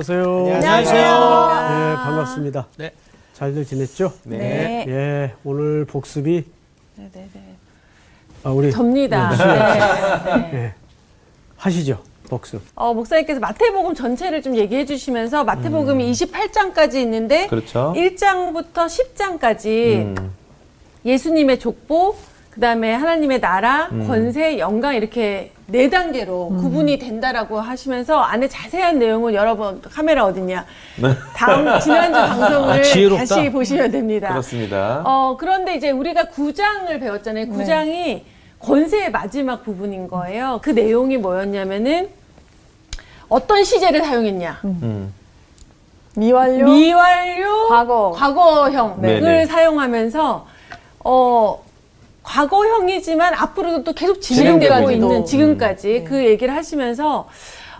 안녕하세요. 안녕하세요. 네, 반갑습니다. 네. 잘들 지냈죠? 네. 예, 오늘 복습이 네 네 네. 아, 우리 접니다. 네. 네. 예, 하시죠. 복습. 어, 목사님께서 마태복음 전체를 좀 얘기해 주시면서 마태복음이 28장까지 있는데 그렇죠. 1장부터 10장까지 음. 예수님의 족보, 그다음에 하나님의 나라, 음. 권세, 영광 이렇게 네 단계로 구분이 된다라고 하시면서 안에 자세한 내용은 여러분 카메라 어딨냐? 다음 지난주 방송을 아. 다시 보시면 됩니다. 그렇습니다. 어, 그런데 이제 우리가 구장을 배웠잖아요. 구장이 권세의 마지막 부분인 거예요. 그 내용이 뭐였냐면은 어떤 시제를 사용했냐? 음. 미완료 미완료 과거. 과거형을 네네. 사용하면서 어 과거형이지만 앞으로도 또 계속 진행되고 있는. 지금까지 그 얘기를 하시면서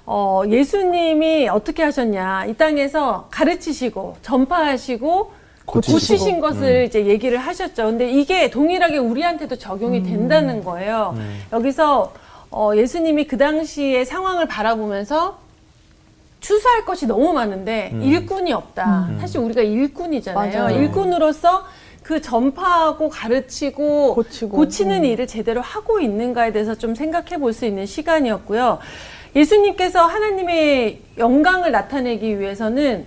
어 예수님이 어떻게 하셨냐 이 땅에서 가르치시고 전파하시고 고치시고. 고치신 것을 이제 얘기를 하셨죠. 근데 이게 동일하게 우리한테도 적용이 된다는 거예요. 여기서 어, 예수님이 그 당시의 상황을 바라보면서 추수할 것이 너무 많은데 일꾼이 없다. 사실 우리가 일꾼이잖아요. 맞아요. 일꾼으로서 그 전파하고 가르치고 고치고. 고치는 일을 제대로 하고 있는가에 대해서 좀 생각해 볼 수 있는 시간이었고요. 예수님께서 하나님의 영광을 나타내기 위해서는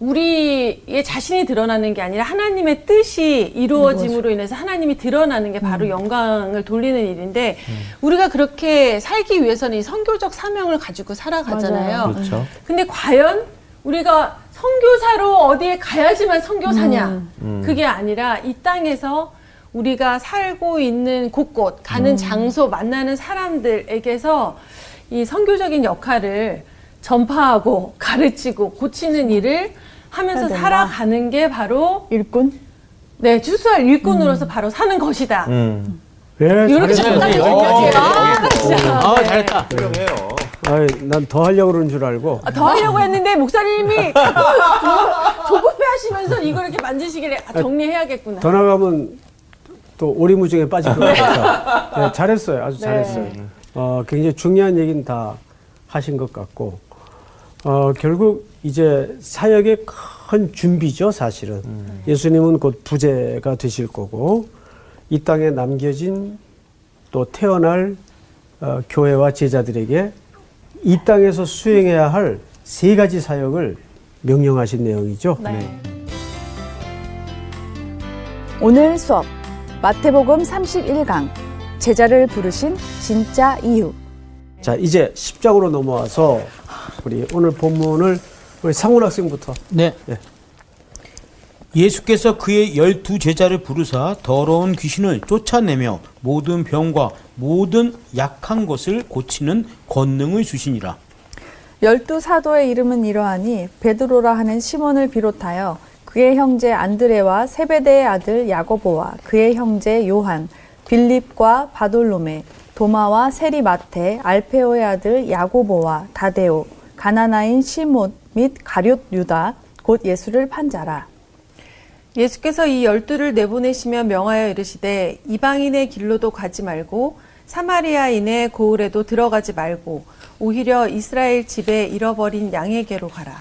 우리의 자신이 드러나는 게 아니라 하나님의 뜻이 이루어짐으로 인해서 하나님이 드러나는 게 바로 영광을 돌리는 일인데 우리가 그렇게 살기 위해서는 이 선교적 사명을 가지고 살아가잖아요. 그렇죠. 근데 과연 우리가 선교사로 어디에 가야지만 선교사냐? 음. 그게 아니라 이 땅에서 우리가 살고 있는 곳곳, 가는 장소, 만나는 사람들에게서 이 선교적인 역할을 전파하고 가르치고 고치는 일을 하면서. 살아가는 게 바로 일꾼? 네 주수할 일꾼으로서 바로 사는 것이다. 음. 예, 이렇게 잘했어요. 잠깐 어, 얘기할게요. 어, 아, 진짜. 아, 잘했다. 훌륭해요. 아이, 난더 하려고 그러는 줄 알고. 아, 더 하려고 했는데 목사님이 조- 조급해 하시면서 이거 이렇게 만지시길래 아, 정리해야겠구나. 더 나가면 또 오리무중에 빠질 것 같아서. 네, 잘했어요. 아주 잘했어요. 어, 굉장히 중요한 얘기는 다 하신 것 같고, 어, 결국 이제 사역의 큰 준비죠, 사실은. 예수님은 곧 부재가 되실 거고, 이 땅에 남겨진 또 태어날 어, 교회와 제자들에게 이 땅에서 수행해야 할 세 가지 사역을 명령하신 내용이죠. 네. 오늘 수업 마태복음 31강 제자를 부르신 진짜 이유 자, 이제 10장으로 넘어와서 우리 오늘 본문을 우리 상훈 학생부터. 네. 예. 예수께서 그의 열두 제자를 부르사 더러운 귀신을 쫓아내며 모든 병과 모든 약한 것을 고치는 권능을 주시니라. 열두 사도의 이름은 이러하니 베드로라 하는 시몬을 비롯하여 그의 형제 안드레와 세베대의 아들 야고보와 그의 형제 요한 빌립과 바돌로메 도마와 세리 마테 알페오의 아들 야고보와 다데오 가나나인 시몬 및 가룟 유다 곧 예수를 판자라 예수께서 이 열두를 내보내시며 명하여 이르시되 이방인의 길로도 가지 말고 사마리아인의 고을에도 들어가지 말고 오히려 이스라엘 집에 잃어버린 양에게로 가라.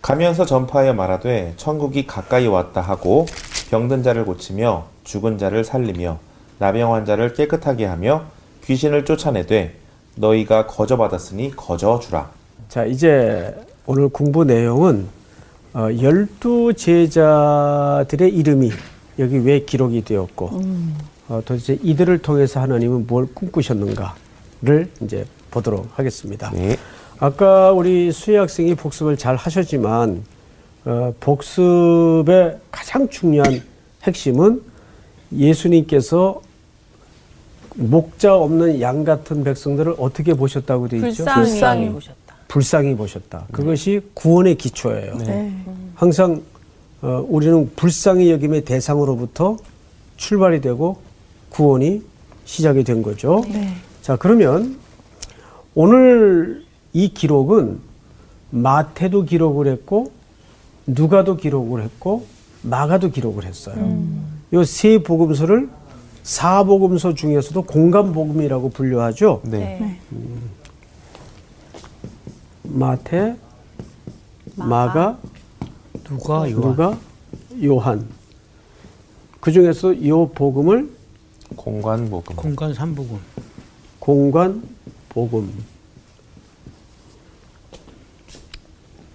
가면서 전파하여 말하되 천국이 가까이 왔다 하고 병든 자를 고치며 죽은 자를 살리며 나병 환자를 깨끗하게 하며 귀신을 쫓아내되 너희가 거저 받았으니 거저 주라. 자, 이제 오늘 공부 내용은 어, 열두 제자들의 이름이 여기 왜 기록이 되었고, 어, 도대체 이들을 통해서 하나님은 뭘 꿈꾸셨는가를 이제 보도록 하겠습니다. 네. 아까 우리 수혜 학생이 복습을 잘 하셨지만 어, 복습의 가장 중요한 핵심은 예수님께서 목자 없는 양 같은 백성들을 어떻게 보셨다고 되어 있죠? 불쌍히. 보셨다. 불쌍히 보셨다. 그것이 구원의 기초예요. 네. 항상 어, 우리는 불쌍히 여김의 대상으로부터 출발이 되고 구원이 시작이 된 거죠. 네. 자, 그러면 오늘 이 기록은 마태도 기록을 했고 누가도 기록을 했고 마가도 기록을 했어요. 이세 복음서를 사복음서 중에서도 공간 복음이라고 분류하죠. 네. 네. 마태, 마가, 누가 요한. 누가, 요한. 그 중에서 요 복음을 공관복음. 공간 삼복음. 공관 복음.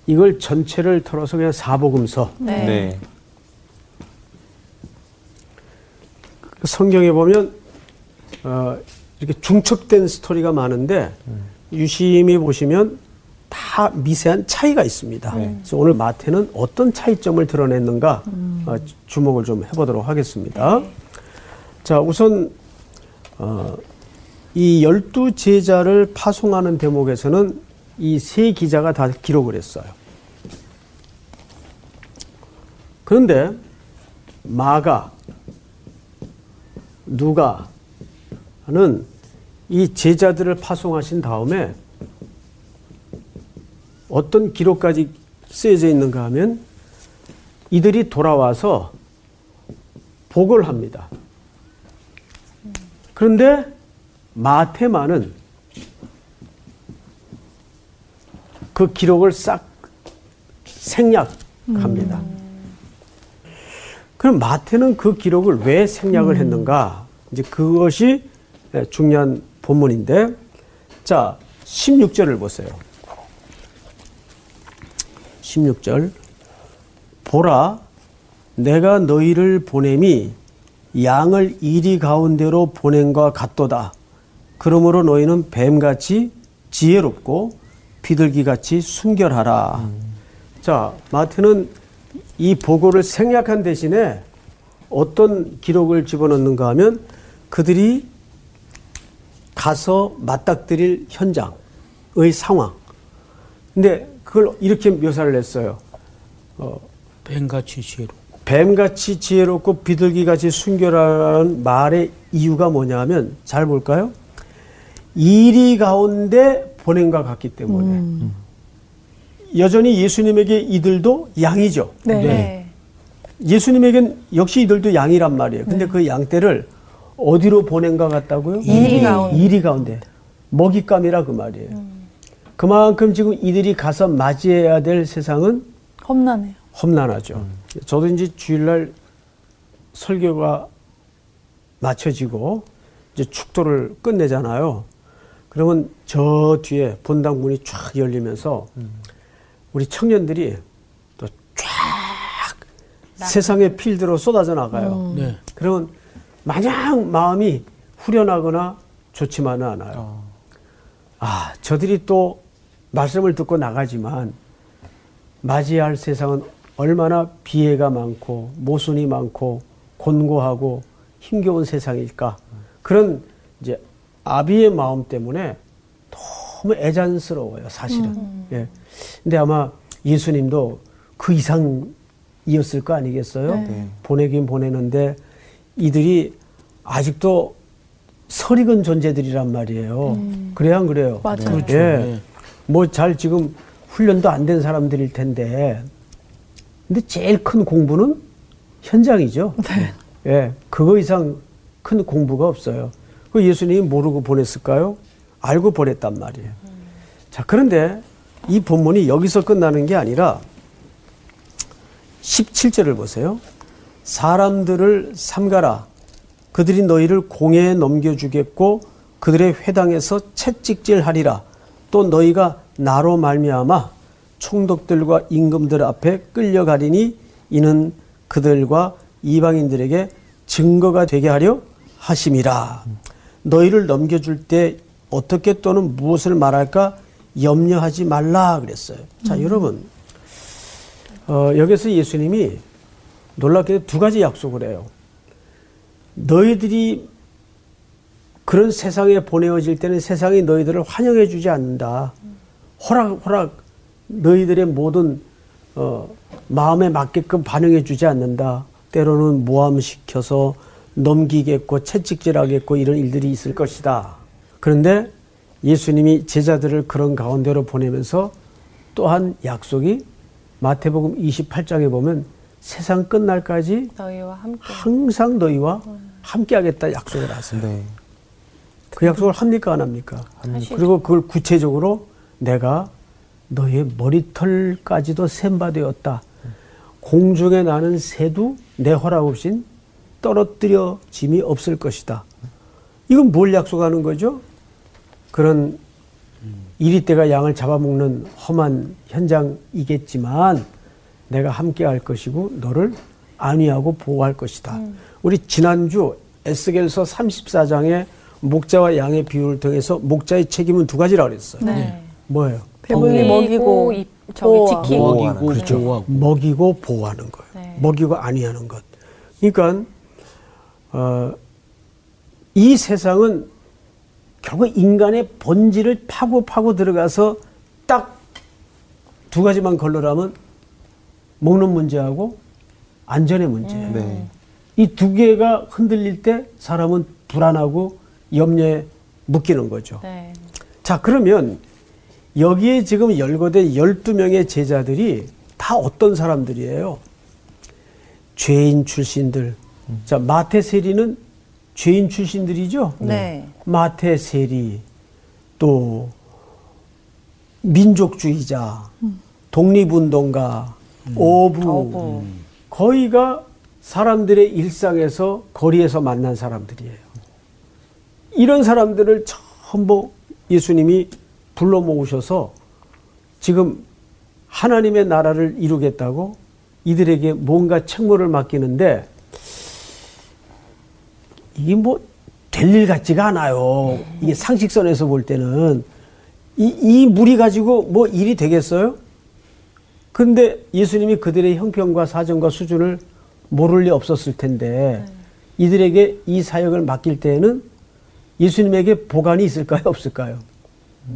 이걸 전체를 털어서 그냥 사복음서. 네. 네. 성경에 보면 어, 이렇게 중첩된 스토리가 많은데 유심히 보시면 다 미세한 차이가 있습니다. 네. 그래서 오늘 마태는 어떤 차이점을 드러냈는가 어, 주목을 좀 해보도록 하겠습니다. 자, 우선 어, 이 열두 제자를 파송하는 대목에서는 이 세 기자가 다 기록을 했어요. 그런데 마가 누가 하는 이 제자들을 파송하신 다음에 어떤 기록까지 쓰여져 있는가 하면 이들이 돌아와서 복을 합니다. 그런데 마테마는 그 기록을 싹 생략합니다. 그럼 마태는 그 기록을 왜 생략을 했는가? 이제 그것이 중요한 본문인데, 자, 16절을 보세요. 16절. 보라, 내가 너희를 보냄이 양을 이리 가운데로 보냄과 같도다. 그러므로 너희는 뱀같이 지혜롭고 비둘기같이 순결하라. 자, 마태는 이 보고를 생략한 대신에 어떤 기록을 집어넣는가 하면 그들이 가서 맞닥뜨릴 현장의 상황. 근데 그걸 이렇게 묘사를 했어요. 뱀같이 지혜로. 뱀같이 지혜롭고 비둘기같이 순결하라는 말의 이유가 뭐냐면 잘 볼까요? 이리 가운데 보냄과 같기 때문에 여전히 예수님에게 이들도 양이죠. 네. 네. 예수님에겐 역시 이들도 양이란 말이에요. 근데 그 양떼를 어디로 보낸가 같다고요? 이리 가운데. 이리 가운데. 먹잇감이라 그 말이에요. 그만큼 지금 이들이 가서 맞이해야 될 세상은 험난해요. 험난하죠. 저도 이제 주일날 설교가 마쳐지고 이제 축도를 끝내잖아요. 그러면 저 뒤에 본당 문이 쫙 열리면서 우리 청년들이 또 쫙 세상의 필드로 쏟아져 나가요. 네. 그러면 마냥 마음이 후련하거나 좋지만은 않아요. 아, 저들이 또 말씀을 듣고 나가지만 맞이할 세상은 얼마나 비애가 많고 모순이 많고 곤고하고 힘겨운 세상일까. 그런 이제 아비의 마음 때문에 너무 애잔스러워요, 사실은. 예. 근데 아마 예수님도 그 이상이었을 거 아니겠어요? 네. 보내긴 보내는데 이들이 아직도 설익은 존재들이란 말이에요. 그래야 안 그래요? 맞아요. 그렇죠. 예. 네. 뭐잘 지금 훈련도 안 된 사람들일 텐데. 근데 제일 큰 공부는 현장이죠. 예. 그거 이상 큰 공부가 없어요. 그 예수님이 모르고 보냈을까요? 알고 보냈단 말이에요. 자, 그런데 이 본문이 여기서 끝나는 게 아니라 17절을 보세요. 사람들을 삼가라. 그들이 너희를 공회에 넘겨주겠고 그들의 회당에서 채찍질하리라. 또 너희가 나로 말미암아 총독들과 임금들 앞에 끌려가리니 이는 그들과 이방인들에게 증거가 되게 하려 하심이라. 너희를 넘겨줄 때 어떻게 또는 무엇을 말할까 염려하지 말라 그랬어요. 자, 여러분. 어, 여기서 예수님이 놀랍게도 두 가지 약속을 해요. 너희들이 그런 세상에 보내어질 때는 세상이 너희들을 환영해 주지 않는다. 허락, 허락, 너희들의 모든, 어, 마음에 맞게끔 반응해 주지 않는다. 때로는 모함시켜서 넘기겠고 채찍질하겠고 이런 일들이 있을 것이다. 그런데 예수님이 제자들을 그런 가운데로 보내면서 또한 약속이 마태복음 28장에 보면 세상 끝날까지 너희와 함께. 항상 너희와 함께하겠다 약속을 하세요. 네. 그 약속을 합니까 안 합니까? 하시죠. 그리고 그걸 구체적으로 내가 너의 머리털까지도 샘바되었다. 공중에 나는 새도 내 허락 없인 떨어뜨려 짐이 없을 것이다. 이건 뭘 약속하는 거죠? 그런 이리 때가 양을 잡아먹는 험한 현장이겠지만 내가 함께 할 것이고 너를 안위하고 보호할 것이다. 우리 지난주 에스겔서 34장의 목자와 양의 비유를 통해서 목자의 책임은 두 가지라고 그랬어요. 네. 뭐예요? 배불리 먹이고 이- 저기. 지키고. 먹이고 그렇죠. 보호하고. 먹이고 보호하는 거예요. 네. 먹이고 안위하는 것. 그러니까 어, 이 세상은 결국 인간의 본질을 파고 파고 들어가서 딱 두 가지만 걸러라면 먹는 문제하고 안전의 문제예요. 네. 이두 개가 흔들릴 때 사람은 불안하고 염려에 묶이는 거죠. 네. 자, 그러면 여기에 지금 열거된 12명의 제자들이 다 어떤 사람들이에요? 죄인 출신들. 자, 마태 세리는 죄인 출신들이죠? 네. 마태 세리, 또 민족주의자, 독립운동가, 어부, 어부. 거의가 사람들의 일상에서 거리에서 만난 사람들이에요. 이런 사람들을 전부 예수님이 불러 모으셔서 지금 하나님의 나라를 이루겠다고 이들에게 뭔가 책무를 맡기는데 이게 뭐 될 일 같지가 않아요. 이게 상식선에서 볼 때는 이, 이 무리 가지고 뭐 일이 되겠어요? 근데 예수님이 그들의 형편과 사정과 수준을 모를 리 없었을 텐데 이들에게 이 사역을 맡길 때에는 예수님에게 보관이 있을까요? 없을까요?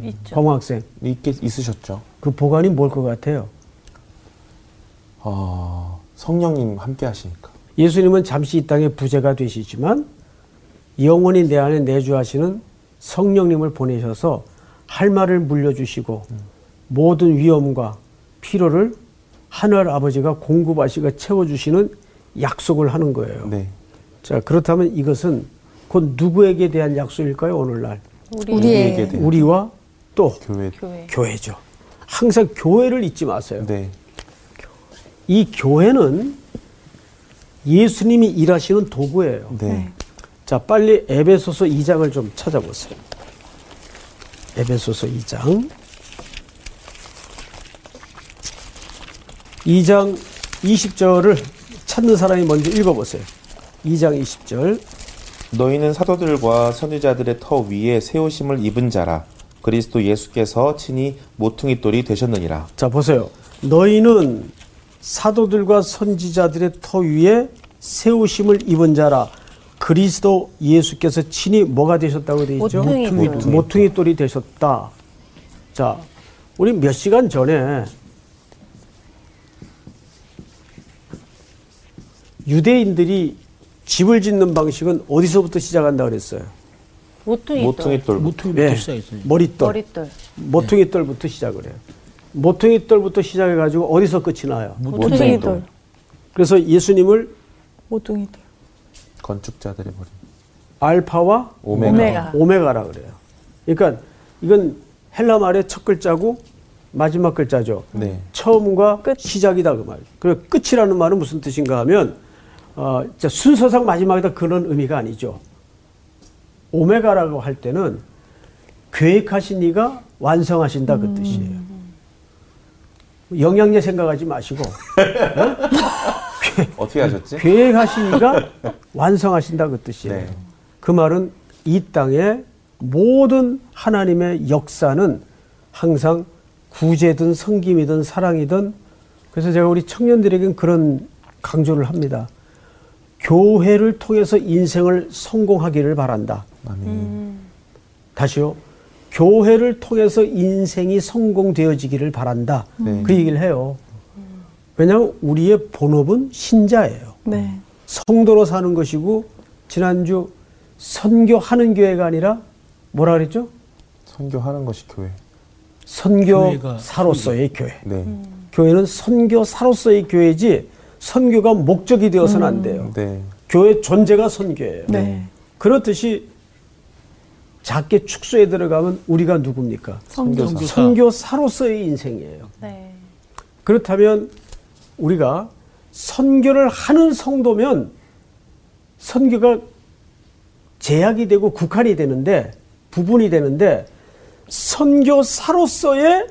있죠. 범 학생. 있겠, 있으셨죠. 그 보관이 뭘 것 같아요? 어, 성령님 함께 하시니까. 예수님은 잠시 이 땅에 부재가 되시지만 영원히 내 안에 내주하시는 성령님을 보내셔서 할 말을 물려주시고 모든 위험과 필요를 하늘 아버지가 공급하시고 채워주시는 약속을 하는 거예요. 네. 자 그렇다면 이것은 곧 누구에게 대한 약속일까요 오늘날 우리 우리에게 대한 우리와 또 교회. 교회. 교회죠. 항상 교회를 잊지 마세요. 네. 이 교회는 예수님이 일하시는 도구예요. 네. 자, 빨리 에베소서 2장을 좀 찾아보세요. 에베소서 2장. 2장 20절을 찾는 사람이 먼저 읽어보세요. 2장 20절. 너희는 사도들과 선지자들의 터 위에 세우심을 입은 자라. 그리스도 예수께서 친히 모퉁이 돌이 되셨느니라. 자, 보세요. 너희는 사도들과 선지자들의 터 위에 세우심을 입은 자라. 그리스도 예수께서 친히 뭐가 되셨다고 되어 있죠? 모퉁이 돌. 모퉁이 돌이 되셨다. 자, 우리 몇 시간 전에 유대인들이 집을 짓는 방식은 어디서부터 시작한다 그랬어요? 모퉁이 모퉁이 돌. 모퉁이부터 예, 시작했어요. 머릿돌. 머릿돌. 모퉁이 돌부터 시작을 해요. 모퉁이 돌부터 시작해 가지고 어디서 끝이 나요? 모퉁이 돌. 그래서 예수님을 모퉁이 돌. 건축자들의 머리. 알파와 오메가. 오메가. 오메가 라 그래요. 그러니까 이건 헬라 말의 첫 글자고 마지막 글자죠. 네. 처음과 끝. 시작이다 그 말. 그리고 끝이라는 말은 무슨 뜻인가 하면 어, 순서상 마지막이다 그런 의미가 아니죠. 오메가라고 할 때는 계획하신 이가 완성하신다 그 뜻이에요. 영양제 생각하지 마시고 어 떻게 하셨지? 계획하신 이가 완성하신다 그 뜻이에요. 네. 그 말은 이 땅의 모든 하나님의 역사는 항상 구제든 성김이든 사랑이든 그래서 제가 우리 청년들에게는 그런 강조를 합니다. 교회를 통해서 인생을 성공하기를 바란다. 아멘. 다시요. 교회를 통해서 인생이 성공되어지기를 바란다. 네. 그 얘기를 해요. 왜냐하면 우리의 본업은 신자예요. 네. 성도로 사는 것이고 지난주 선교하는 교회가 아니라 뭐라 그랬죠? 선교하는 것이 교회. 선교사로서의 교회. 네. 교회는 선교사로서의 교회지 선교가 목적이 되어서는 안 돼요. 네. 교회 존재가 선교예요. 네. 그렇듯이 작게 축소해 들어가면 우리가 누굽니까? 선교사. 선교사. 선교사로서의 인생이에요. 네. 그렇다면 우리가 선교를 하는 성도면 선교가 제약이 되고 국한이 되는데 부분이 되는데 선교사로서의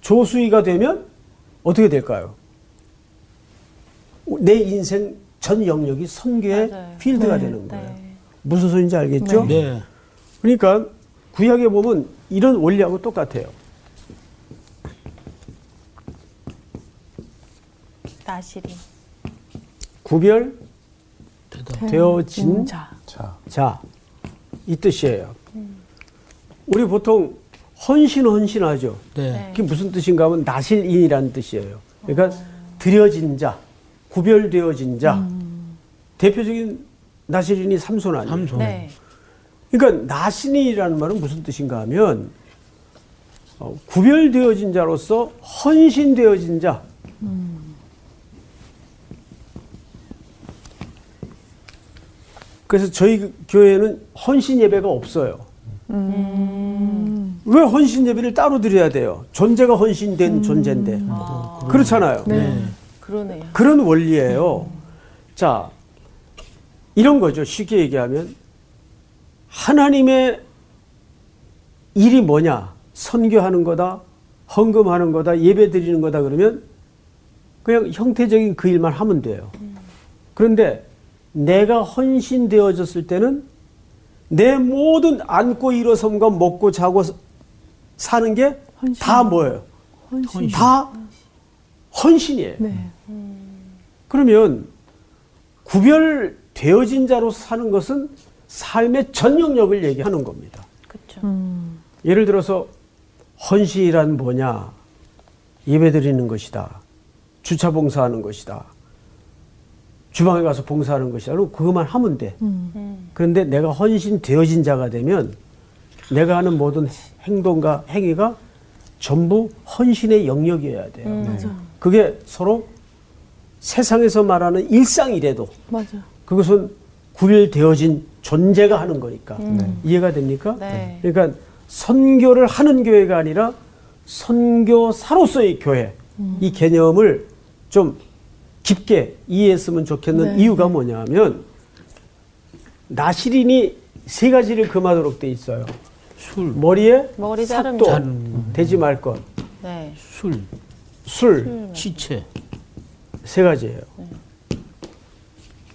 조수이가 되면 어떻게 될까요? 내 인생 전 영역이 선교의 맞아요. 필드가 네. 되는 거예요. 네. 무슨 소리인지 알겠죠? 네. 그러니까 구약에 보면 이런 원리하고 똑같아요. 나시리. 구별 대답. 되어진 자. 자, 자, 이 뜻이에요. 우리 보통 헌신 헌신하죠. 네. 그게 무슨 뜻인가 하면 나실인이라는 뜻이에요. 그러니까 드려진 자, 구별되어진 자. 대표적인 나실인이 삼손 아니에요. 삼손. 네. 그러니까 나신이라는 말은 무슨 뜻인가 하면 어, 구별되어진 자로서 헌신되어진 자. 그래서 저희 교회는 헌신 예배가 없어요. 왜 헌신 예배를 따로 드려야 돼요? 존재가 헌신된 존재인데. 그렇잖아요. 네. 그러네요. 그런 원리예요. 자, 이런 거죠. 쉽게 얘기하면 하나님의 일이 뭐냐? 선교하는 거다, 헌금하는 거다, 예배 드리는 거다 그러면 그냥 형태적인 그 일만 하면 돼요. 그런데 내가 헌신되어졌을 때는 내 모든 안고 일어섬과 먹고 자고 사는 게 다 뭐예요? 헌신. 다 헌신 이에요. 네. 그러면 구별되어진 자로 사는 것은 삶의 전 영역을 얘기하는 겁니다. 그렇죠. 음. 예를 들어서 헌신이란 뭐냐? 예배 드리는 것이다. 주차 봉사하는 것이다. 주방에 가서 봉사하는 것이다. 그럼 그것만 하면 돼. 음. 그런데 내가 헌신되어진 자가 되면 내가 하는 모든 행동과 행위가 전부 헌신의 영역이어야 돼요. 맞아. 그게 서로 세상에서 말하는 일상이래도 맞아. 그것은 구별되어진 존재가 하는 거니까 이해가 됩니까? 네. 그러니까 선교를 하는 교회가 아니라 선교사로서의 교회 이 개념을 좀 깊게 이해했으면 좋겠는 네. 이유가 뭐냐면 나시린이 세 가지를 금하도록 돼 있어요. 술, 머리에 머리 삭도 되지 말 것, 네. 술, 술, 시체. 세 가지예요.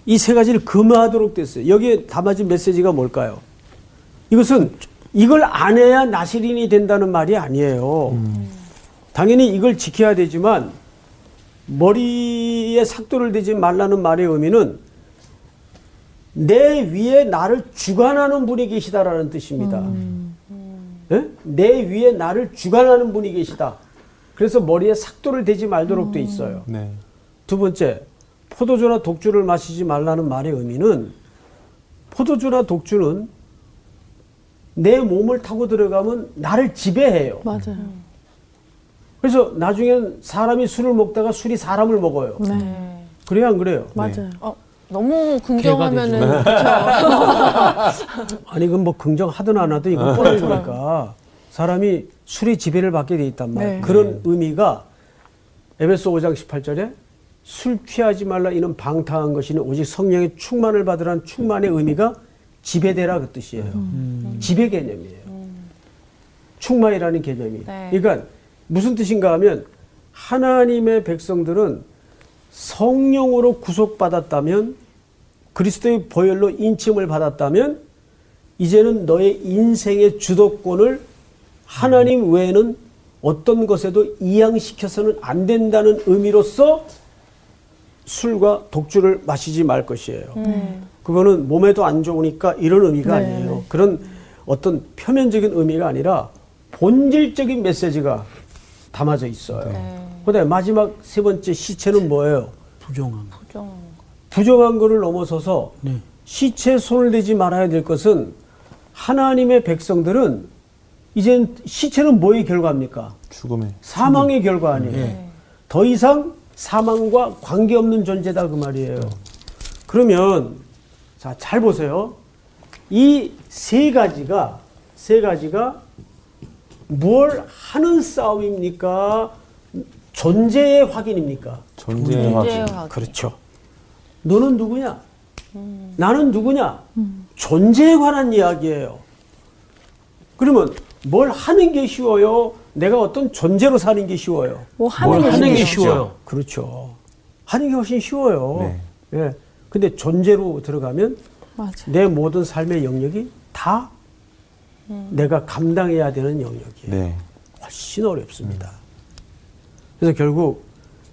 이 세 가지를 금하도록 됐어요. 여기에 담아진 메시지가 뭘까요? 이것은 이걸 안 해야 나시린이 된다는 말이 아니에요. 당연히 이걸 지켜야 되지만 머리에 삭도를 대지 말라는 말의 의미는 내 위에 나를 주관하는 분이 계시다라는 뜻입니다. 예? 내 위에 나를 주관하는 분이 계시다. 그래서 머리에 삭도를 대지 말도록 돼 있어요. 네. 두 번째, 포도주나 독주를 마시지 말라는 말의 의미는 포도주나 독주는 내 몸을 타고 들어가면 나를 지배해요. 맞아요. 그래서 나중엔 사람이 술을 먹다가 술이 사람을 먹어요. 네. 네. 그래요, 안 그래요? 맞아요. 어, 너무 긍정하면은 그렇죠. 아니, 그건 뭐 긍정하든 안 하든 이건 뻔한 거니까 사람이 술의 지배를 받게 돼 있단 말이에요. 네. 그런 의미가 에베소 5장 18절에 술 취하지 말라 이는 방탕한 것이는 오직 성령의 충만을 받으라는 충만의 의미가 지배되라 그 뜻이에요. 지배 개념이에요. 충만이라는 개념이. 네. 그러니까 무슨 뜻인가 하면 하나님의 백성들은 성령으로 구속받았다면 그리스도의 보혈로 인침을 받았다면 이제는 너의 인생의 주도권을 하나님 외에는 어떤 것에도 이양시켜서는 안 된다는 의미로서 술과 독주를 마시지 말 것이에요. 그거는 몸에도 안 좋으니까 이런 의미가 네, 아니에요. 네. 그런 어떤 표면적인 의미가 아니라 본질적인 메시지가 담아져 있어요. 네. 그다음에 마지막 세 번째 시체는 뭐예요? 부정함. 부정. 부정한 거를 넘어서서 네. 시체에 손을 대지 말아야 될 것은 하나님의 백성들은 이젠 시체는 뭐의 결과입니까? 죽음의 사망의 결과 아니에요. 네. 더 이상 사망과 관계없는 존재다 그 말이에요. 그러면 자, 잘 보세요. 이 세 가지가 세 가지가 뭘 하는 싸움입니까? 존재의 확인입니까? 존재의 확인. 그렇죠. 너는 누구냐? 나는 누구냐? 존재에 관한 이야기예요. 그러면 뭘 하는 게 쉬워요? 내가 어떤 존재로 사는 게 쉬워요? 뭐 하는 뭘게 하는 게. 쉬워요. 그렇죠. 하는 게 훨씬 쉬워요. 네. 예. 근데 존재로 들어가면 맞아. 내 모든 삶의 영역이 다 내가 감당해야 되는 영역이에요. 네. 훨씬 어렵습니다. 그래서 결국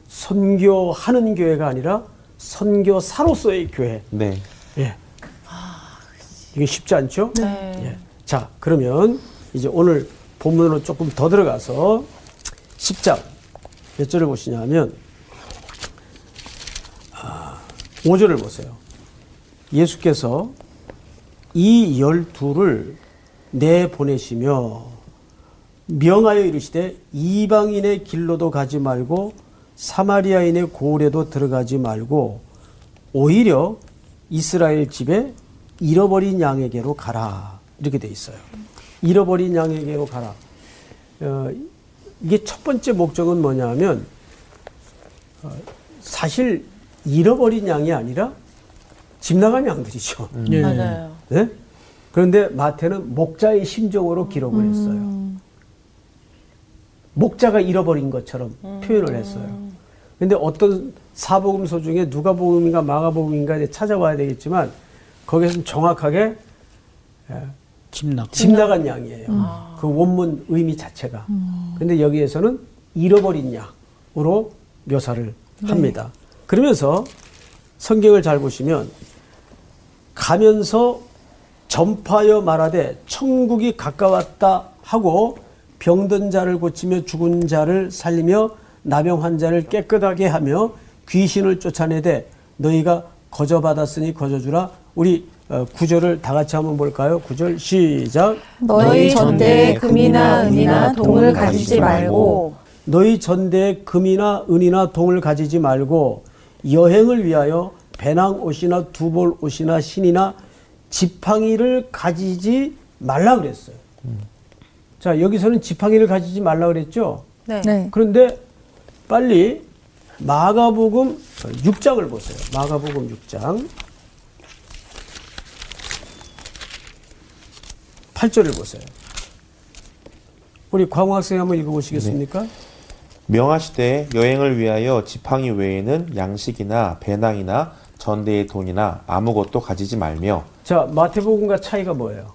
선교하는 교회가 아니라 선교사로서의 교회. 네. 예. 이게 쉽지 않죠? 네. 예. 자, 그러면 이제 오늘 본문으로 조금 더 들어가서 10장 몇 절을 보시냐면 아, 5절을 보세요. 예수께서 이 열두를 내보내시며 명하여 이르시되 이방인의 길로도 가지 말고 사마리아인의 고을에도 들어가지 말고 오히려 이스라엘 집에 잃어버린 양에게로 가라 이렇게 돼 있어요. 잃어버린 양에게로 가라. 어, 이게 첫 번째 목적은 뭐냐면 어, 사실 잃어버린 양이 아니라 집 나간 양들이죠. 예. 맞아요. 네? 그런데 마태는 목자의 심정으로 기록을 했어요. 목자가 잃어버린 것처럼 표현을 했어요. 근데 어떤 사복음서 중에 누가복음인가 마가복음인가 찾아봐야 되겠지만 거기서는 정확하게 김낙. 집 나간 양이에요. 그 원문 의미 자체가. 근데 여기에서는 잃어버린 양으로 묘사를 합니다. 그러면서 성경을 잘 보시면 가면서 전파하여 말하되 천국이 가까웠다 하고 병든 자를 고치며 죽은 자를 살리며 나병 환자를 깨끗하게 하며 귀신을 쫓아내되 너희가 거저 받았으니 거저 주라 우리 어, 구절을 다 같이 한번 볼까요? 구절 시작 너희 전대에 금이나 은이나 동을 가지지 말고 너희 전대에 금이나 은이나 동을 가지지 말고 여행을 위하여 배낭 옷이나 두벌 옷이나 신이나 지팡이를 가지지 말라 그랬어요. 자 여기서는 지팡이를 가지지 말라 그랬죠. 네. 네. 그런데 빨리 마가복음 6장을 보세요. 마가복음 6장 8절을 보세요. 우리 광호 학생 한번 읽어보시겠습니까? 명하시되 여행을 위하여 지팡이 외에는 양식이나 배낭이나 전대의 돈이나 아무것도 가지지 말며 자 마태복음과 차이가 뭐예요?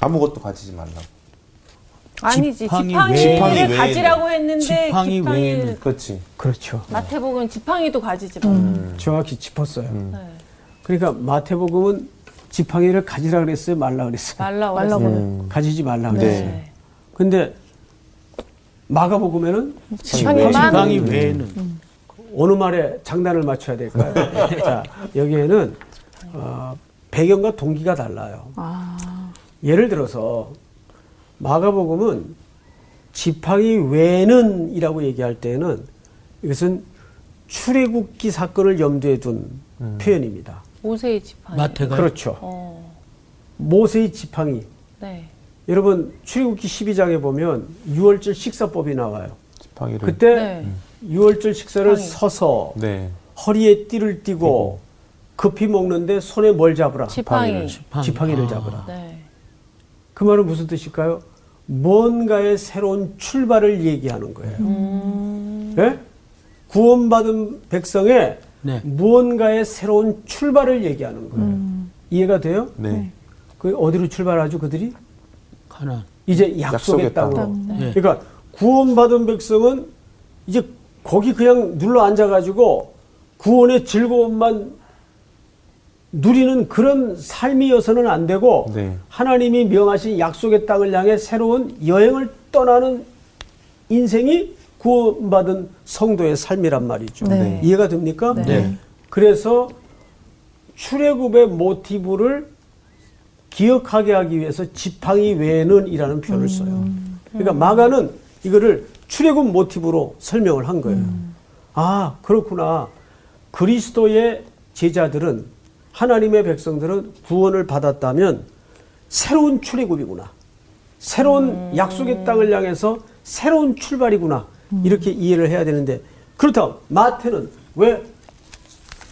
아무것도 가지지 말라고. 아니지. 지팡이 외에- 지팡이 외에는- 가지라고 했는데 지팡이 지팡이 외에는 그렇지. 그렇죠. 마태복음 지팡이도 가지지 마. 정확히 짚었어요. 네. 그러니까 마태복음은 지팡이를 가지라 그랬어요, 말라 그랬어요. 말라 말라고 그랬어요. 음. 가지지 말라 네. 그랬어요. 네. 근데 마가복음에는 지팡이만 지팡이 외에는 어느 말에 장단을 맞춰야 될까요? 자, 여기에는 어, 배경과 동기가 달라요. 아, 예를 들어서 마가복음은 지팡이 외는이라고 얘기할 때는 이것은 출애굽기 사건을 염두에 둔 표현입니다. 모세의 지팡이. 마태가 그렇죠. 어. 모세의 지팡이. 네. 여러분 출애굽기 12장에 보면 6월절 식사법이 나와요. 지팡이를. 그때 네. 6월절 식사를 지팡이. 서서 네. 허리에 띠를 띠고 급히 먹는데 손에 뭘 잡으라? 지팡이. 지팡이. 지팡이를 아. 잡으라. 네. 그 말은 무슨 뜻일까요? 뭔가의 새로운 출발을 얘기하는 거예요. 음. 예? 구원받은 백성의 네. 무언가의 새로운 출발을 얘기하는 거예요. 이해가 돼요? 네. 그 어디로 출발하죠, 그들이? 가난. 이제 약속의 약속의 땅으로. 땅. 네. 그러니까 구원받은 백성은 이제 거기 그냥 눌러 앉아가지고 구원의 즐거움만 누리는 그런 삶이어서는 안 되고 네. 하나님이 명하신 약속의 땅을 향해 새로운 여행을 떠나는 인생이 구원받은 성도의 삶이란 말이죠. 네. 이해가 됩니까? 네. 그래서 출애굽의 모티브를 기억하게 하기 위해서 지팡이 외에는 이라는 표현을 써요. 그러니까 마가는 이거를 출애굽 모티브로 설명을 한 거예요. 아, 그렇구나. 그리스도의 제자들은 하나님의 백성들은 구원을 받았다면 새로운 출애굽이구나. 새로운 약속의 땅을 향해서 새로운 출발이구나 이렇게 이해를 해야 되는데 그렇다면 마태는 왜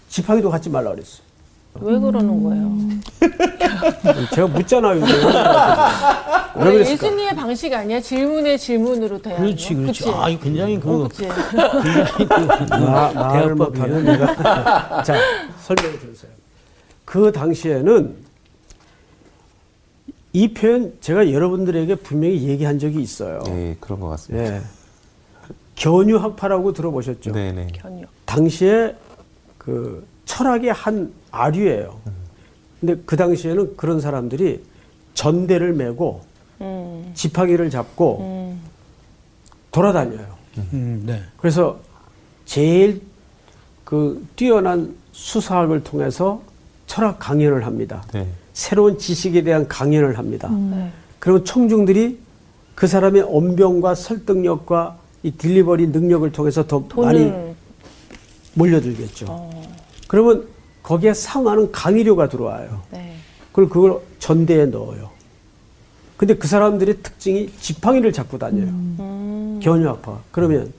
지팡이도 갖지 말라 그랬어요? 왜 그러는 거예요? 제가 묻잖아요. 왜? 예수님의 방식 아니야? 질문에 질문으로 돼야 그렇지, 그렇지. 아, 이거 굉장히 그, 어, 그치. 마, 말을 대화법이에요. 못하는 내가 자 설명해 드렸어요. 그 당시에는 이 표현 제가 여러분들에게 분명히 얘기한 적이 있어요. 예, 그런 것 같습니다. 예. 견유학파라고 들어보셨죠? 네네. 견요. 당시에 그 철학의 한 아류예요. 근데 그 당시에는 그런 사람들이 전대를 메고 음. 지팡이를 잡고 음. 돌아다녀요. 음, 네. 그래서 제일 그 뛰어난 수사학을 통해서 철학 강연을 합니다. 네. 새로운 지식에 대한 강연을 합니다. 네. 그리고 청중들이 그 사람의 언변과 설득력과 이 딜리버리 능력을 통해서 더 많이 돈을 몰려들겠죠. 어, 그러면 거기에 상하는 강의료가 들어와요. 네. 그걸 그걸 전대에 넣어요. 근데 그 사람들의 특징이 지팡이를 잡고 다녀요. 음. 견유학파. 그러면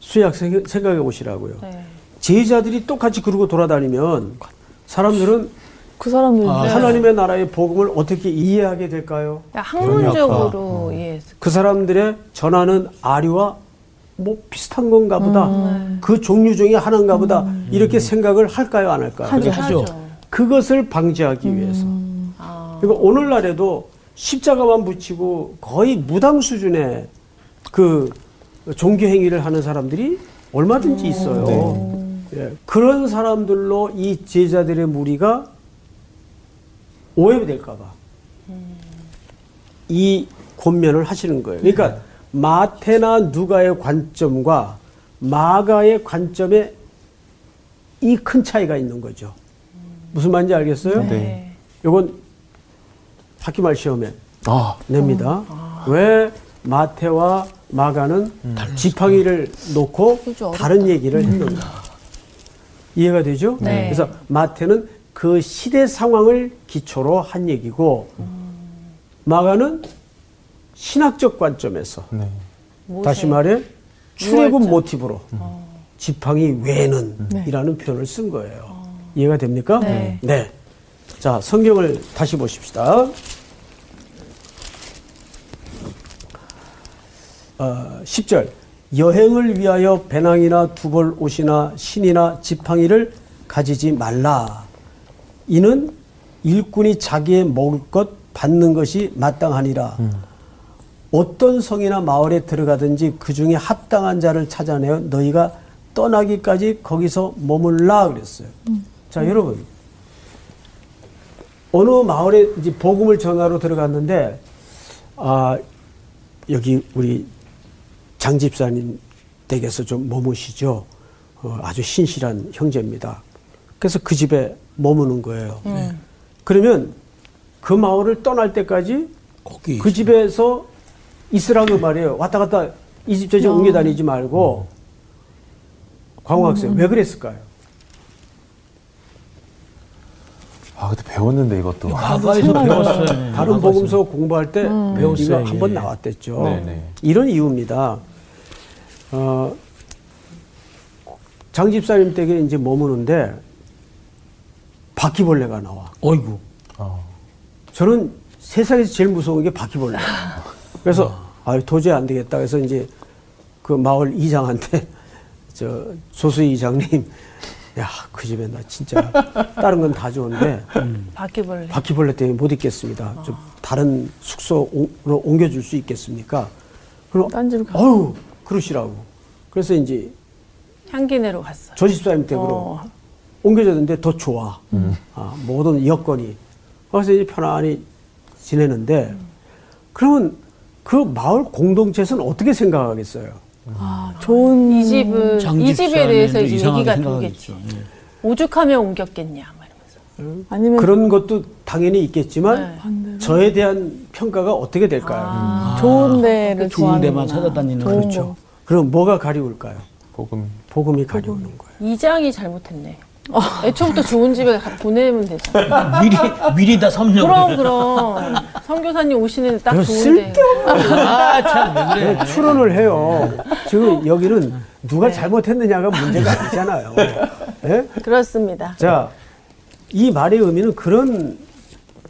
수약 생- 생각해 보시라고요. 네. 제자들이 똑같이 그러고 돌아다니면 사람들은 그 사람들 아, 네. 하나님의 나라의 복음을 어떻게 이해하게 될까요? 학문적으로 이해했을 그 사람들의 전하는 아류와 뭐 비슷한 건가 보다. 음. 그 종류 중에 하나인가 보다. 이렇게 생각을 할까요, 안 할까요? 하죠. 하죠. 하죠. 그것을 방지하기 위해서. 아. 그러니까 오늘날에도 십자가만 붙이고 거의 무당 수준의 그 종교 행위를 하는 사람들이 얼마든지 있어요. 예, 그런 사람들로 이 제자들의 무리가 오해될까봐 이 권면을 하시는 거예요. 그러니까 마태나 누가의 관점과 마가의 관점에 이 큰 차이가 있는 거죠. 무슨 말인지 알겠어요? 네. 요건 학기말 시험에 아, 냅니다. 왜 마태와 마가는 지팡이를 놓고 다른 얘기를 했는가? 이해가 되죠? 네. 그래서 마태는 그 시대 상황을 기초로 한 얘기고 마가는 신학적 관점에서 네. 다시 말해 출애굽. 모티브로 지팡이 외는 이라는 표현을 쓴 거예요. 이해가 됩니까? 네. 자, 성경을 다시 보십시다. 어, 10절. 여행을 위하여 배낭이나 두벌 옷이나 신이나 지팡이를 가지지 말라. 이는 일꾼이 자기의 먹을 것 받는 것이 마땅하니라. 어떤 성이나 마을에 들어가든지 그 중에 합당한 자를 찾아내어 너희가 떠나기까지 거기서 머물라 그랬어요. 자, 여러분. 어느 마을에 이제 복음을 전하러 들어갔는데, 아, 여기 우리 장 집사님 댁에서 좀 머무시죠. 어, 아주 신실한 형제입니다. 그래서 그 집에 머무는 거예요. 그러면 그 마을을 떠날 때까지 거기. 그 집에서 있으라고 말이에요. 왔다 갔다 이 집 저집 옮겨 다니지 말고. 광호 학생, 왜 그랬을까요? 아, 근데 배웠는데 이것도. 마가에서 배웠어요. 네, 다른. 복음서 공부할 때 배웠어요, 이거 한번 예. 나왔댔죠. 네네. 이런 이유입니다. 어, 장 집사님 댁에 이제 머무는데 바퀴벌레가 나와. 어이구. 어. 저는 세상에서 제일 무서운 게 바퀴벌레. 그래서 아 도저히 안 되겠다. 그래서 이제 그 마을 이장한테 저 조수 이장님, 야 그 집에 나 진짜 다른 건 다 좋은데 바퀴벌레. 바퀴벌레 때문에 못 있겠습니다. 좀 다른 숙소로 옮겨줄 수 있겠습니까? 그럼 딴 집을 가. 어유 그러시라고. 그래서 이제 향기내로 갔어요. 조 집사님 댁으로 어. 옮겨졌는데 더 좋아. 아, 모든 여건이. 그래서 이제 편안히 지내는데 그러면 그 마을 공동체에서는 어떻게 생각하겠어요? 아, 좋은 이 집은 장이 집에 대해서 이제 얘기가. 돌겠지. 예. 오죽하면 옮겼겠냐 막 이러면서. 아니면 그런 것도 당연히 있겠지만 네. 저에 대한 평가가 어떻게 될까요? 아. 좋은 데를 좋은 데만. 찾아다니는 그렇죠. 거. 그럼 뭐가 가리울까요? 복음. 복음이 가리우는 거예요. 이장이 잘못했네. 애초부터 좋은 집에 가- 보내면 되죠. 미리 미리 다 섭렵을. 그럼 그럼 선교사님 오시는 딱 좋은데. 아참왜 그래. 네, 추론을 해요. 지금 여기는 누가 잘못했느냐가 문제가 아니잖아요. 예? 그렇습니다. 자, 이 말의 의미는 그런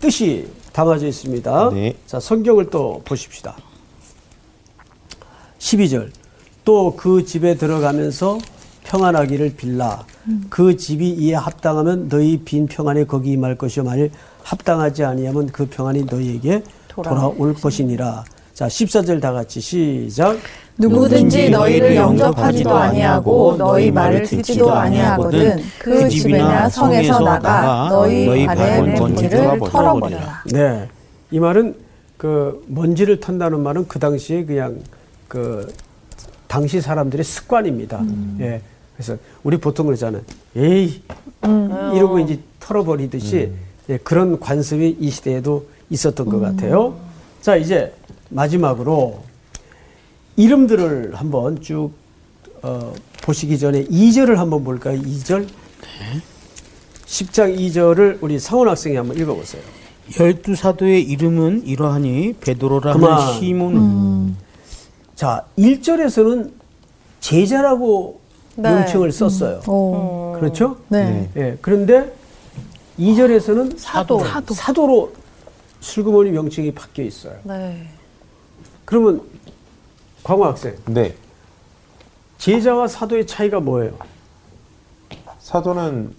뜻이 담아져 있습니다. 네. 자, 성경을 또 보십시다. 12절. 또 그 집에 들어가면서 평안하기를 빌라. 그 집이 이에 합당하면 너희 빈 평안에 거기 임할 것이요 만일 합당하지 아니하면 그 평안이 너희에게 돌아올 것이니라. 자, 14절 다 같이 시작. 누구든지 너희를 영접하지도 아니하고 너희 말을 듣지도 아니하거든 그 집이나 성에서 나가 너희 발의 먼지를 털어버려라. 네. 이 말은 그 먼지를 턴다는 말은 그 당시에 그냥 그 당시 사람들의 습관입니다. 예. 그래서 우리 보통 그러잖아요. 에이 이러고 이제 털어버리듯이 예, 그런 관습이 이 시대에도 있었던 것 같아요. 자 이제 마지막으로 이름들을 한번 쭉 어, 보시기 전에 2절을 한번 볼까요? 2절. 10장 2절을 우리 상원 학생이 한번 읽어보세요. 열두 사도의 이름은 이러하니 베드로라는. 시몬 자, 1절에서는 제자라고 네. 명칭을 썼어요. 오. 그렇죠? 네. 예. 그런데 2절에서는 사도. 사도. 로 슬그머니 명칭이 바뀌어 있어요. 네. 그러면 광호 학생, 네. 제자와 사도의 차이가 뭐예요? 사도는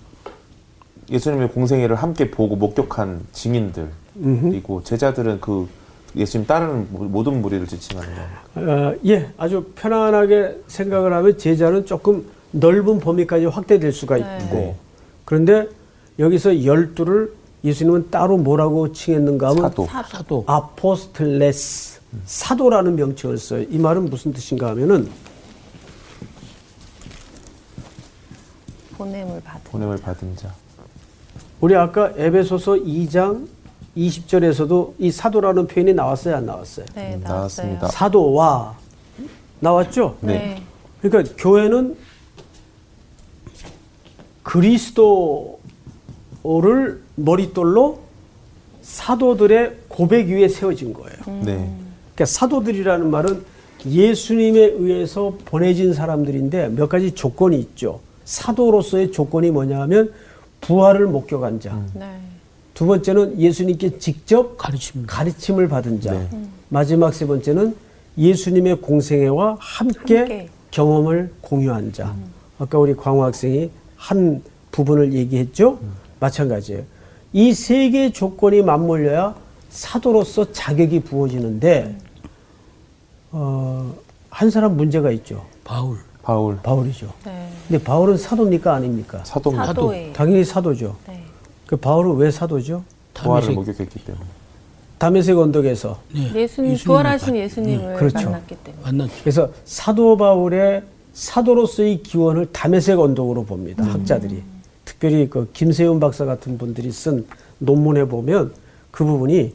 예수님의 공생애를 함께 보고 목격한 증인들이고 제자들은 그 예수님 따르는 모- 모든 무리를 지칭하는 거예요. 어, 예, 아주 편안하게 생각을 하면 제자는 조금 넓은 범위까지 확대될 수가 있고 네. 그런데 여기서 열두를 예수님은 따로 뭐라고 칭했는가 하면 사도. 사도. 아포스틀레스 사도라는 명칭을 써요. 이 말은 무슨 뜻인가 하면은 보냄을 받은. 보냄을 받은 자. 우리 아까 에베소서 2장 20절에서도 이 사도라는 표현이 나왔어요, 안 나왔어요? 네, 음. 나왔습니다. 사도와 나왔죠? 네. 그러니까 교회는 그리스도를 머릿돌로 사도들의 고백 위에 세워진 거예요. 네. 그러니까 사도들이라는 말은 예수님에 의해서 보내진 사람들인데 몇 가지 조건이 있죠. 사도로서의 조건이 뭐냐 하면 부활을 목격한 자. 네. 두 번째는 예수님께 직접 가르침. 가르침을 받은 자. 네. 마지막 세 번째는 예수님의 공생애와 함께, 함께. 경험을 공유한 자. 아까 우리 광호 학생이 한 부분을 얘기했죠. 마찬가지예요. 이 세 개의 조건이 맞물려야 사도로서 자격이 부어지는데 어, 한 사람 문제가 있죠. 바울. 바울 바울이죠. 네. 근데 바울은 사도입니까 아닙니까? 사도입니다. 사도예요. 당연히 사도죠. 네. 그 바울은 왜 사도죠? 부활을 다메섹- 목격했기 때문에. 다메섹 언덕에서 네. 예수님 부활하신 만- 예수님을 그렇죠. 만났기 때문에. 만났죠. 그래서 사도 바울의 사도로서의 기원을 담에색 언덕으로 봅니다. 학자들이. 특별히 그 김세윤 박사 같은 분들이 쓴 논문에 보면 그 부분이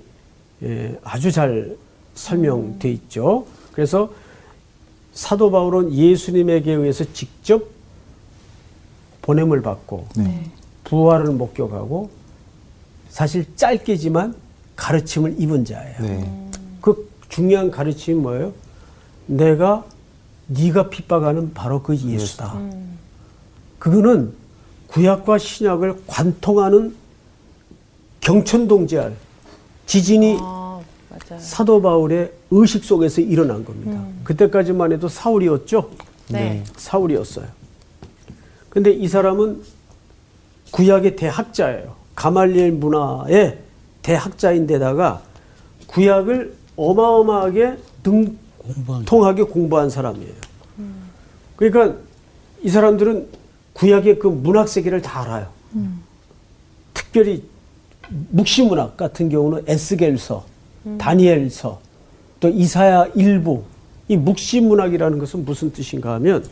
예, 아주 잘 설명돼 있죠. 그래서 사도 바울은 예수님에게 의해서 직접 보냄을 받고 부활을 목격하고 사실 짧게지만 가르침을 입은 자예요. 네. 그 중요한 가르침이 뭐예요? 내가 네가 핍박하는 바로 그 예수다. 그거는 구약과 신약을 관통하는 경천동지할 지진이 아. 사도 바울의 의식 속에서 일어난 겁니다. 그때까지만 해도 사울이었죠. 네. 사울이었어요. 근데 이 사람은 구약의 대학자예요. 가말리엘 문화의 대학자인데다가 구약을 어마어마하게. 등통하게 공부한 사람이에요. 그러니까 이 사람들은 구약의 그 문학 세계를 다 알아요. 특별히 묵시문학 같은 경우는 에스겔서, 다니엘서, 또 이사야 일부. 이 묵시문학이라는 것은 무슨 뜻인가 하면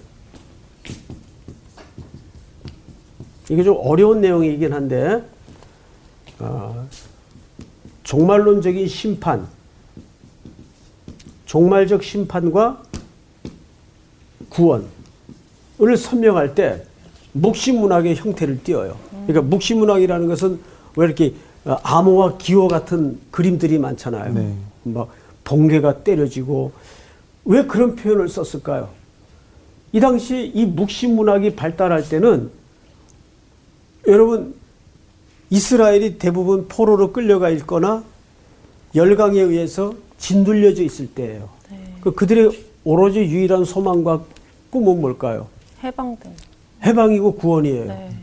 이게 좀 어려운 내용이긴 한데 어, 종말론적인 심판, 종말적 심판과 구원을 설명할 때 묵시문학의 형태를 띄어요. 그러니까 묵시문학이라는 것은 왜 이렇게 어, 암호와 기호 같은 그림들이 많잖아요. 네. 뭐 번개가 때려지고 왜 그런 표현을 썼을까요? 이 당시 이 묵시문학이 발달할 때는 여러분 이스라엘이 대부분 포로로 끌려가 있거나 열강에 의해서 진둘려져 있을 때예요. 그 그들의 오로지 유일한 소망과 꿈은 뭘까요? 해방된. 해방이고 구원이에요. 네.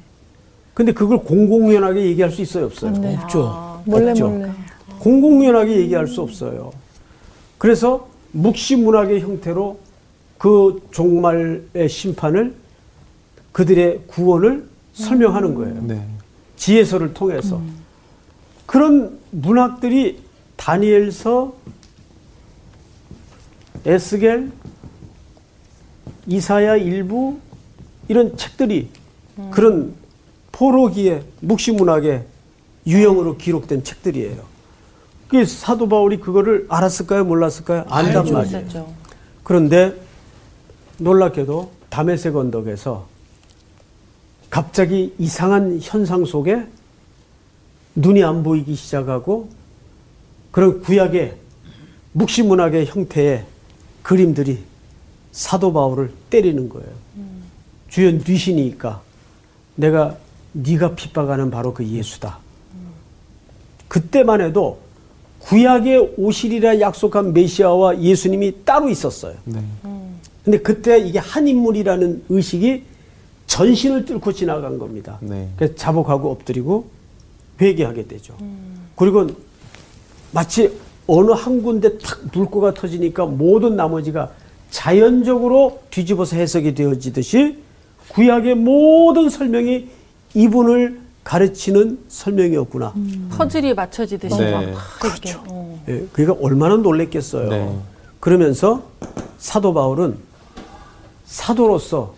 근데 그걸 공공연하게 얘기할 수 있어요, 없어요? 네. 없죠. 몰래 없죠. 몰래. 공공연하게 얘기할 수 없어요. 그래서 묵시문학의 형태로 그 종말의 심판을 그들의 구원을 설명하는 거예요. 네. 지혜서를 통해서. 그런 문학들이 다니엘서, 에스겔, 이사야 일부 이런 책들이 그런 포로기의 묵시문학의 유형으로 기록된 책들이에요. 그 사도 바울이 그거를 알았을까요? 몰랐을까요? 안단 말이에요. 있었죠. 그런데 놀랍게도 다메섹 언덕에서 갑자기 이상한 현상 속에 눈이 안 보이기 시작하고 그런 구약의 묵시문학의 형태의 그림들이 사도 바울을 때리는 거예요. 주연 뉘시니까 내가 네가 핍박하는 바로 그 예수다. 그때만 해도 구약에 오시리라 약속한 메시아와 예수님이 따로 있었어요. 네. 근데 그때 이게 한 인물이라는 의식이 전신을 뚫고 지나간 겁니다. 네. 그래서 자복하고 엎드리고 회개하게 되죠. 그리고 마치 어느 한 군데 탁 물고가 터지니까 모든 나머지가 자연적으로 뒤집어서 해석이 되어지듯이 구약의 모든 설명이 이분을 가르치는 설명이었구나. 퍼즐이 맞춰지듯이 네. 막 그렇게. 어. 예, 그러니까 얼마나 놀랬겠어요. 네. 그러면서 사도 바울은 사도로서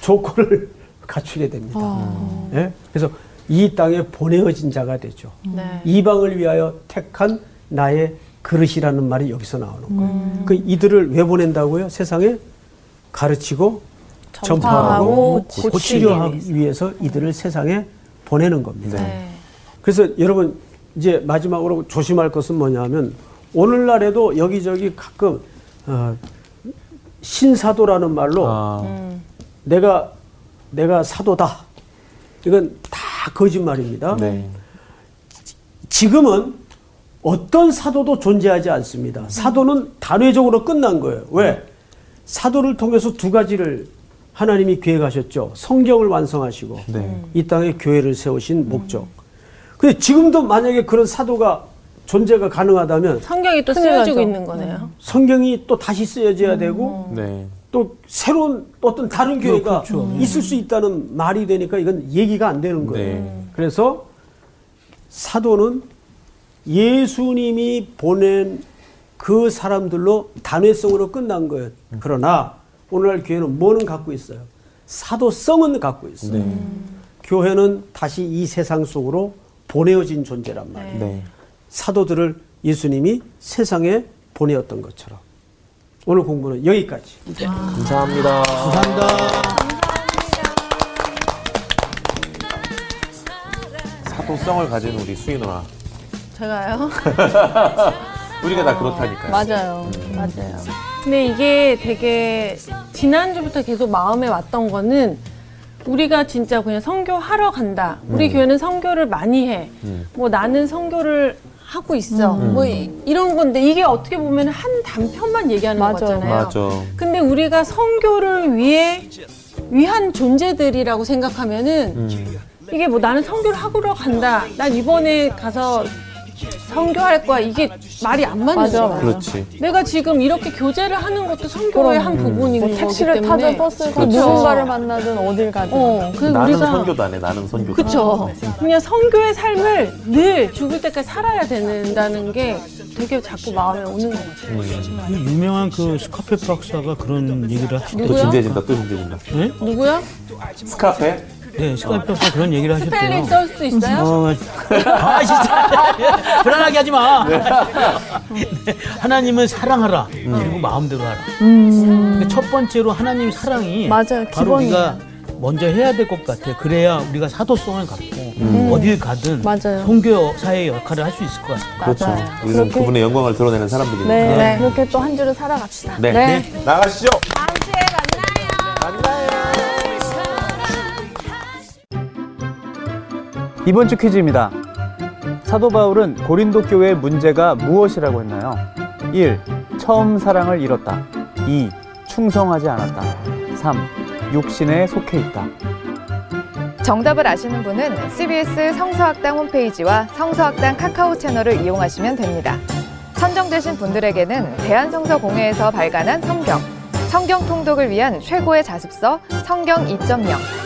조건을 갖추게 됩니다. 예? 그래서 이 땅에 보내어진 자가 되죠. 네. 이방을 위하여 택한 나의 그릇이라는 말이 여기서 나오는 거예요. 그 이들을 왜 보낸다고요? 세상에 가르치고 전파하고 전파하고 고치려 위해서 이들을 세상에 보내는 겁니다. 네. 그래서 여러분 이제 마지막으로 조심할 것은 뭐냐면 오늘날에도 여기저기 가끔 어, 신사도라는 말로 아, 음. 내가 내가 사도다 이건 다 거짓말입니다. 네. 지금은 어떤 사도도 존재하지 않습니다. 사도는 단회적으로 끝난 거예요. 왜? 사도를 통해서 두 가지를 하나님이 계획하셨죠. 성경을 완성하시고 네. 이 땅에 교회를 세우신 목적. 근데 지금도 만약에 그런 사도가 존재가 가능하다면 성경이 또 쓰여지고. 있는 거네요. 성경이 또 다시 쓰여져야 되고 네. 또 새로운 어떤 다른 교회가 그렇죠. 있을 수 있다는 말이 되니까 이건 얘기가 안 되는 거예요. 네. 그래서 사도는 예수님이 보낸 그 사람들로 단회성으로 끝난 거예요. 그러나 오늘날 교회는 뭐는 갖고 있어요? 사도성은 갖고 있어요. 네. 교회는 다시 이 세상 속으로 보내어진 존재란 말이에요. 네. 사도들을 예수님이 세상에 보내었던 것처럼. 오늘 공부는 여기까지. 감사합니다. 감사합니다. 사도성을 가진 우리 수희 누나. 제가요? 우리가 다 그렇다니까요. 맞아요. 맞아요. 근데 이게 되게 지난주부터 계속 마음에 왔던 거는 우리가 진짜 그냥 선교하러 간다. 우리 교회는 선교를 많이 해. 음. 뭐 나는 선교를 하고 있어. 뭐 이, 런 건데 이게 어떻게 보면 한 단편만 얘기하는 맞아요. 거잖아요. 맞아. 근데 우리가 선교를 위해 위한 존재들이라고 생각하면은 음. 이게 뭐 나는 선교를 하러 간다. 난 이번에 가서 선교할 거야. 이게 말이 안 맞는 맞아, 거야. 그렇지. 내가 지금 이렇게 교제를 하는 것도 선교의 한 부분인 뭐 거기 택시를 때문에. 타든 버스를 타든 그쵸. 누군가를 만나든 어딜 가든. 어, 그 나는 우리가 선교다네. 나는 선교다. 그쵸. 그냥 선교의 삶을 늘 죽을 때까지 살아야 된다는 게 되게 자꾸 마음에 오는 것 같아요. 그 유명한 그 스카페 박사가 그런 얘기를 하셨 또? 진지해진다. 또 진지해진다. 네? 누구야? 스카페? 네, 박사 그런 얘기를 하셨대요. 스펠링 쓸수 있어요? 어, 아, 진짜. 불안하게 하지 마. 하나님은 사랑하라. 그리고 마음대로 하라. 그러니까 첫 번째로 하나님 사랑이 맞아요. 바로 기본이에요. 우리가 먼저 해야 될 것 같아요. 그래야 우리가 사도성을 갖고 어딜 가든 맞아요. 선교사의 역할을 할 수 있을 것 같아요. 그렇죠. 맞아요. 우리는 그렇게- 그분의 영광을 드러내는 사람들이니까. 네, 네. 그렇게 또 한 주를 살아갑시다. 네. 네. 나가시죠. 다음 주에 만나요. 이번 주 퀴즈입니다. 사도 바울은 고린도 교회의 문제가 무엇이라고 했나요? 1. 처음 사랑을 잃었다. 2. 충성하지 않았다. 3. 육신에 속해 있다. 정답을 아시는 분은 CBS 성서학당 홈페이지와 성서학당 카카오 채널을 이용하시면 됩니다. 선정되신 분들에게는 대한성서공회에서 발간한 성경, 성경 통독을 위한 최고의 자습서 성경 2.0,